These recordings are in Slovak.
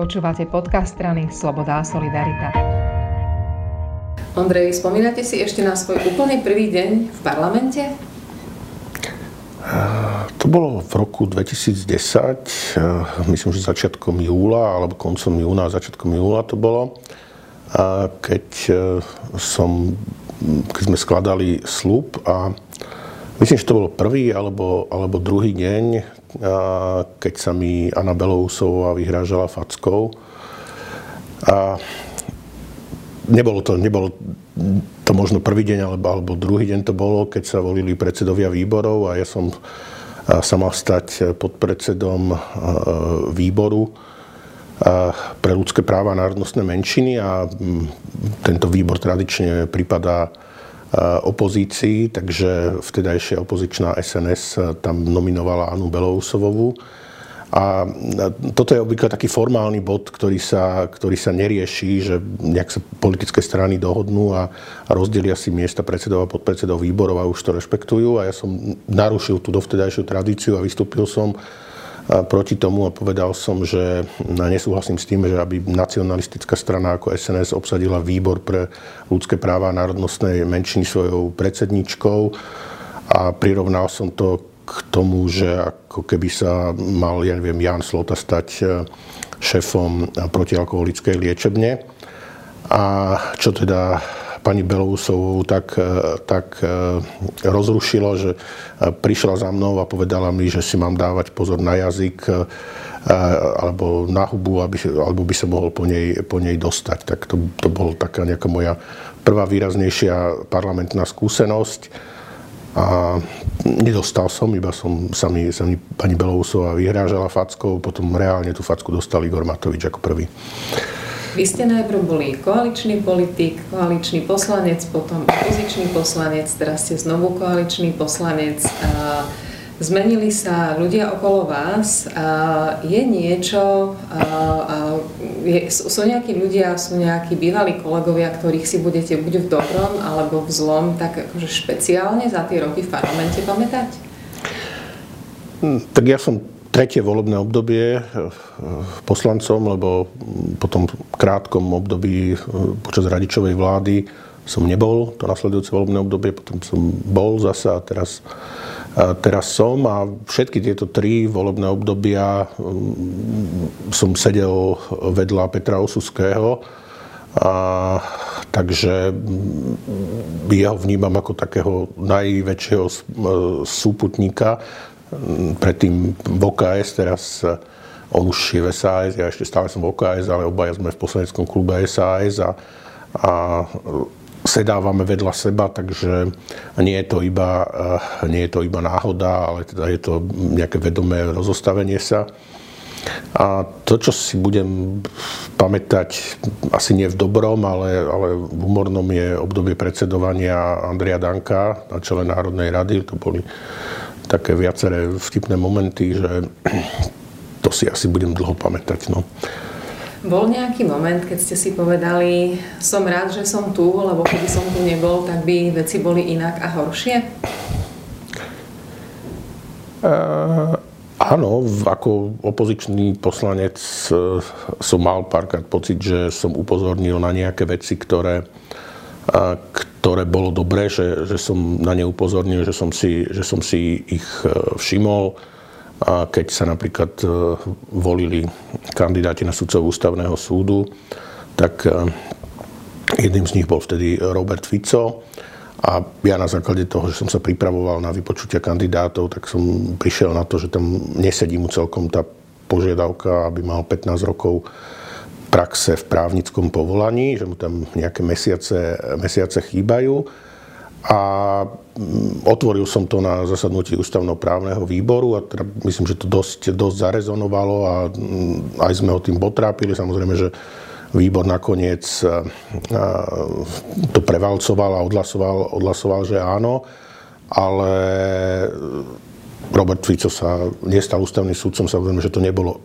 Počúvate podcast strany Sloboda a Solidarita. Ondrej, spomínate si ešte na svoj úplný prvý deň v parlamente? To bolo v roku 2010, myslím, že začiatkom júla, alebo koncom júna, začiatkom júla to bolo, keď som, keď sme skladali slub a myslím, že to bolo prvý alebo, alebo druhý deň, keď sa mi Anna Belousová vyhrážala fackou. A nebolo to, nebolo to možno prvý deň alebo, alebo druhý deň to bolo, keď sa volili predsedovia výborov a ja som sa mal stať podpredsedom výboru pre ľudské práva a národnostné menšiny a tento výbor tradične pripadá opozícii, takže vtedajšia opozičná SNS tam nominovala Anu Belousovovú. A toto je obvykle taký formálny bod, ktorý sa, ktorý sa nerieši, že nejak sa politické strany dohodnú a, a rozdelia si miesta predsedov a podpredsedov výborov a už to rešpektujú. A ja som narušil tú dovtedajšiu tradíciu a vystúpil som proti tomu a povedal som, že nesúhlasím s tým, že aby nacionalistická strana ako SNS obsadila výbor pre ľudské práva a národnostnej menšiny svojou predsedničkou a prirovnal som to k tomu, že ako keby sa mal, ja neviem, Jan Slota stať e, šéfom protialkoholickej liečebne. A čo teda pani Belousovú tak, e, tak e, rozrušilo, že e, prišla za mnou a povedala mi, že si mám dávať pozor na jazyk alebo na hubu, aby, alebo by sa mohol po nej, po nej dostať. Tak to, to bol taká nejaká moja prvá výraznejšia parlamentná skúsenosť. A nedostal som, iba som, sa mi, sa mi pani Belousová vyhrážala fackou, potom reálne tú facku dostal Igor Matovič ako prvý. Vy ste najprv boli koaličný politik, koaličný poslanec, potom opozičný poslanec, teraz ste znovu koaličný poslanec. Zmenili sa ľudia okolo vás. Je niečo, sú nejakí ľudia, sú nejakí bývalí kolegovia, ktorých si budete buď v dobrom alebo v zlom tak akože špeciálne za tie roky v parlamente pamätať? Hm, tak ja som tretie volebné obdobie eh, poslancom, lebo po tom krátkom období eh, počas radičovej vlády som nebol, to nasledujúce volebné obdobie, potom som bol zasa a teraz, a teraz som. A všetky tieto tri volebné obdobia mm, som sedel vedľa Petra Osuského, a, takže mm, jeho vnímam ako takého najväčšieho eh, súputníka predtým v OKS, teraz eh, on už je v SAS, ja ešte stále som v OKS, ale obaja sme v poslaneckom klube SAS a, a sedávame vedľa seba, takže nie je to iba, eh, nie je to iba náhoda, ale teda je to nejaké vedomé rozostavenie sa. A to, čo si budem pamätať, asi nie v dobrom, ale, ale v humornom je obdobie predsedovania Andrea Danka na čele Národnej rady. To boli také viaceré vtipné momenty, že to si asi budem dlho pamätať. No. Bol nejaký moment, keď ste si povedali, som rád, že som tu, lebo keby som tu nebol, tak by veci boli inak a horšie? Uh, áno, ako opozičný poslanec uh, som mal párkrát pocit, že som upozornil na nejaké veci, ktoré, uh, ktoré bolo dobré, že, že som na ne upozornil, že som si, že som si ich e, všimol. A keď sa napríklad e, volili kandidáti na sudcov ústavného súdu, tak e, jedným z nich bol vtedy Robert Fico. A ja na základe toho, že som sa pripravoval na vypočutia kandidátov, tak som prišiel na to, že tam nesedí mu celkom tá požiadavka, aby mal 15 rokov praxe v právnickom povolaní, že mu tam nejaké mesiace, mesiace chýbajú. A mm, otvoril som to na zasadnutí ústavnoprávneho výboru a teda myslím, že to dosť, dosť zarezonovalo a mm, aj sme ho tým potrápili. Samozrejme, že výbor nakoniec to prevalcoval a odhlasoval, odhlasoval že áno, ale Robert Fico sa nestal ústavným súdcom, samozrejme, že to nebolo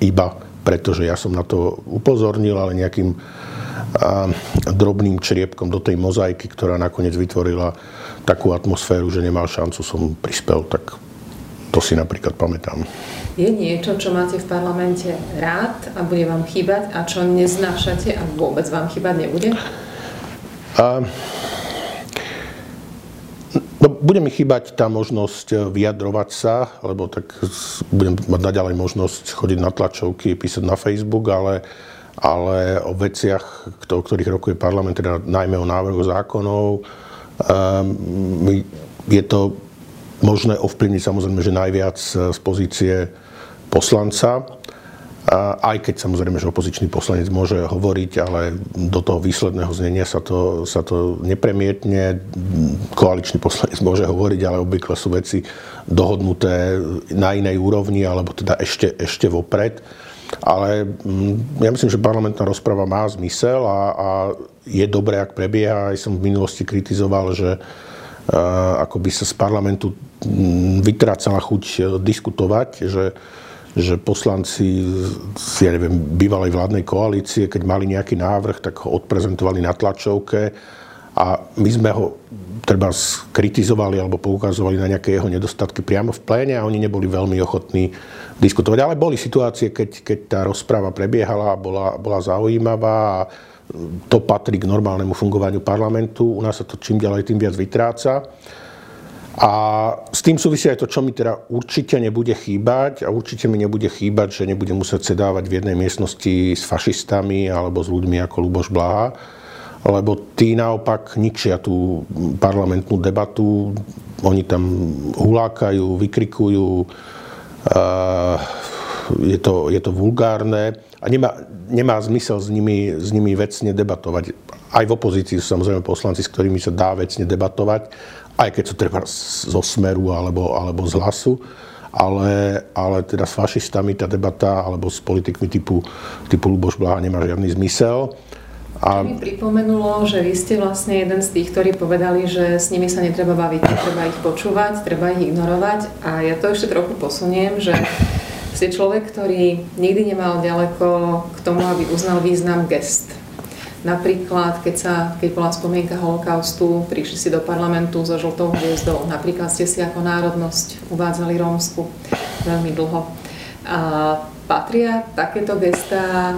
iba pretože ja som na to upozornil, ale nejakým a, drobným čriepkom do tej mozaiky, ktorá nakoniec vytvorila takú atmosféru, že nemal šancu, som prispel. Tak To si napríklad pamätám. Je niečo, čo máte v parlamente rád a bude vám chýbať a čo neznášate a vôbec vám chýbať nebude? A, no, bude mi chýbať tá možnosť vyjadrovať sa, lebo tak budem mať naďalej možnosť chodiť na tlačovky, písať na Facebook, ale ale o veciach, o ktorých rokuje parlament, teda najmä o návrhu zákonov, um, je to možné ovplyvniť samozrejme, že najviac z pozície poslanca, aj keď samozrejme, že opozičný poslanec môže hovoriť, ale do toho výsledného znenia sa to, sa to nepremietne. Koaličný poslanec môže hovoriť, ale obvykle sú veci dohodnuté na inej úrovni, alebo teda ešte, ešte vopred. Ale mm, ja myslím, že parlamentná rozprava má zmysel a, a je dobré, ak prebieha. Aj som v minulosti kritizoval, že ako by sa z parlamentu mm, vytrácala chuť diskutovať, že, že poslanci z ja neviem, bývalej vládnej koalície, keď mali nejaký návrh, tak ho odprezentovali na tlačovke a my sme ho treba skritizovali alebo poukazovali na nejaké jeho nedostatky priamo v pléne a oni neboli veľmi ochotní diskutovať. Ale boli situácie, keď, keď tá rozpráva prebiehala a bola, bola zaujímavá a to patrí k normálnemu fungovaniu parlamentu. U nás sa to čím ďalej tým viac vytráca. A s tým súvisí aj to, čo mi teda určite nebude chýbať a určite mi nebude chýbať, že nebudem musieť sedávať v jednej miestnosti s fašistami alebo s ľuďmi ako Luboš Blaha, lebo tí naopak ničia tú parlamentnú debatu, oni tam hulákajú, vykrikujú, je to, je to vulgárne a nemá, nemá zmysel s nimi, s nimi vecne debatovať. Aj v opozícii sú samozrejme poslanci, s ktorými sa dá vecne debatovať, aj keď sú treba zo smeru alebo, alebo z hlasu ale, ale teda s fašistami tá debata alebo s politikmi typu, typu Luboš Blaha nemá žiadny zmysel. A... mi pripomenulo, že vy ste vlastne jeden z tých, ktorí povedali, že s nimi sa netreba baviť, treba ich počúvať, treba ich ignorovať. A ja to ešte trochu posuniem, že ste človek, ktorý nikdy nemal ďaleko k tomu, aby uznal význam gest. Napríklad, keď, sa, keď bola spomienka holokaustu, prišli si do parlamentu so žltou hviezdou. Napríklad ste si ako národnosť uvádzali Rómsku veľmi dlho. A patria takéto gestá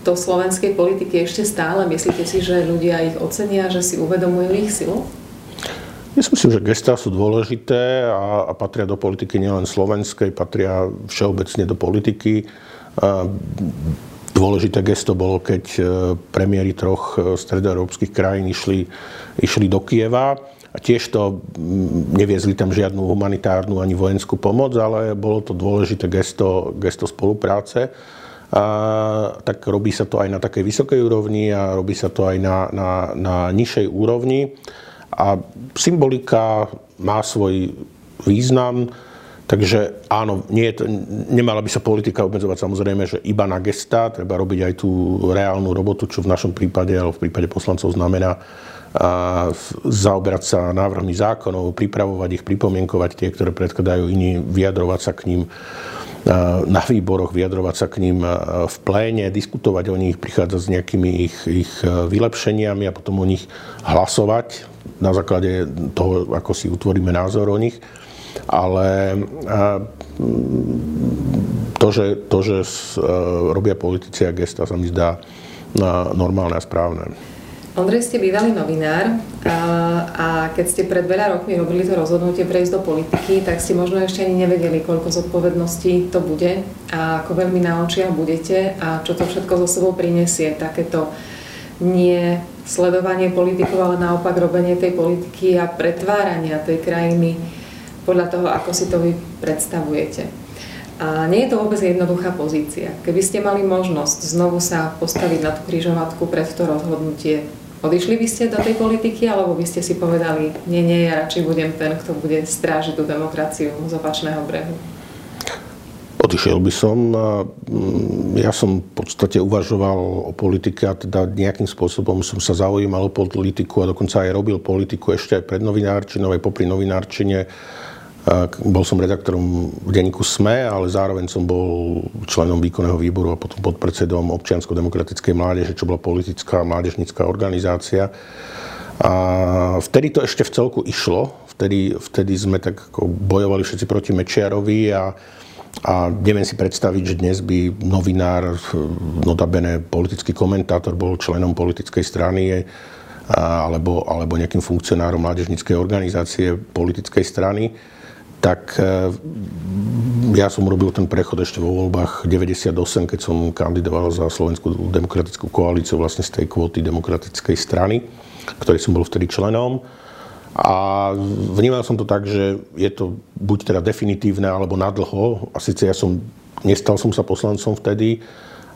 do slovenskej politiky ešte stále? Myslíte si, že ľudia ich ocenia, že si uvedomujú ich silu? Ja si myslím, že gestá sú dôležité a, a patria do politiky nielen slovenskej, patria všeobecne do politiky. A dôležité gesto bolo, keď e, premiéry troch e, stredoeurópskych krajín išli, išli do Kieva a tiež to neviezli tam žiadnu humanitárnu ani vojenskú pomoc, ale bolo to dôležité gesto, gesto spolupráce a, tak robí sa to aj na takej vysokej úrovni a robí sa to aj na, na, na nižšej úrovni. A symbolika má svoj význam, takže áno, nie nemala by sa politika obmedzovať samozrejme, že iba na gesta, treba robiť aj tú reálnu robotu, čo v našom prípade, alebo v prípade poslancov znamená a zaoberať sa návrhmi zákonov, pripravovať ich, pripomienkovať tie, ktoré predkladajú iní, vyjadrovať sa k ním na výboroch, vyjadrovať sa k ním v pléne, diskutovať o nich, prichádzať s nejakými ich, ich e, vylepšeniami a potom o nich hlasovať na základe toho, ako si utvoríme názor o nich. Ale to, že, to, že e, robia politici a gesta, sa mi zdá normálne a správne. Ondrej, ste bývalý novinár a keď ste pred veľa rokmi robili to rozhodnutie prejsť do politiky, tak ste možno ešte ani nevedeli, koľko zodpovedností to bude a ako veľmi na očiach budete a čo to všetko zo sebou prinesie. Takéto nie sledovanie politikov, ale naopak robenie tej politiky a pretvárania tej krajiny podľa toho, ako si to vy predstavujete. A nie je to vôbec jednoduchá pozícia. Keby ste mali možnosť znovu sa postaviť na tú križovatku pred to rozhodnutie, Odišli by ste do tej politiky, alebo by ste si povedali, nie, nie, ja radšej budem ten, kto bude strážiť tú demokraciu z opačného brehu? Odišiel by som. Mm, ja som v podstate uvažoval o politike a teda nejakým spôsobom som sa zaujímal o politiku a dokonca aj robil politiku ešte aj pred novinárčinou, aj popri novinárčine bol som redaktorom v denníku SME, ale zároveň som bol členom výkonného výboru a potom podpredsedom občiansko-demokratickej mládeže, čo bola politická mládežnická organizácia. A vtedy to ešte v celku išlo. vtedy, vtedy sme tak bojovali všetci proti Mečiarovi a, a neviem si predstaviť, že dnes by novinár, notabene politický komentátor bol členom politickej strany alebo, alebo nejakým funkcionárom mládežníckej organizácie politickej strany tak e, ja som robil ten prechod ešte vo voľbách 98, keď som kandidoval za Slovenskú demokratickú koalíciu vlastne z tej kvóty demokratickej strany, ktorej som bol vtedy členom. A vnímal som to tak, že je to buď teda definitívne, alebo nadlho. A síce ja som, nestal som sa poslancom vtedy,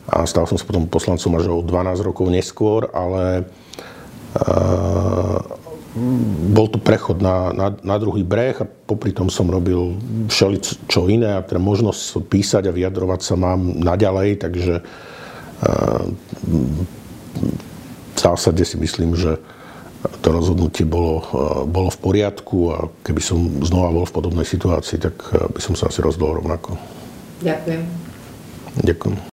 a stal som sa potom poslancom až o 12 rokov neskôr, ale uh, bol to prechod na, na, na druhý breh a popri tom som robil všeli iné a teda možnosť písať a vyjadrovať sa mám naďalej, takže uh, v zásade si myslím, že to rozhodnutie bolo, uh, bolo v poriadku a keby som znova bol v podobnej situácii, tak by som sa asi rozhodol rovnako. Ďakujem. Ďakujem.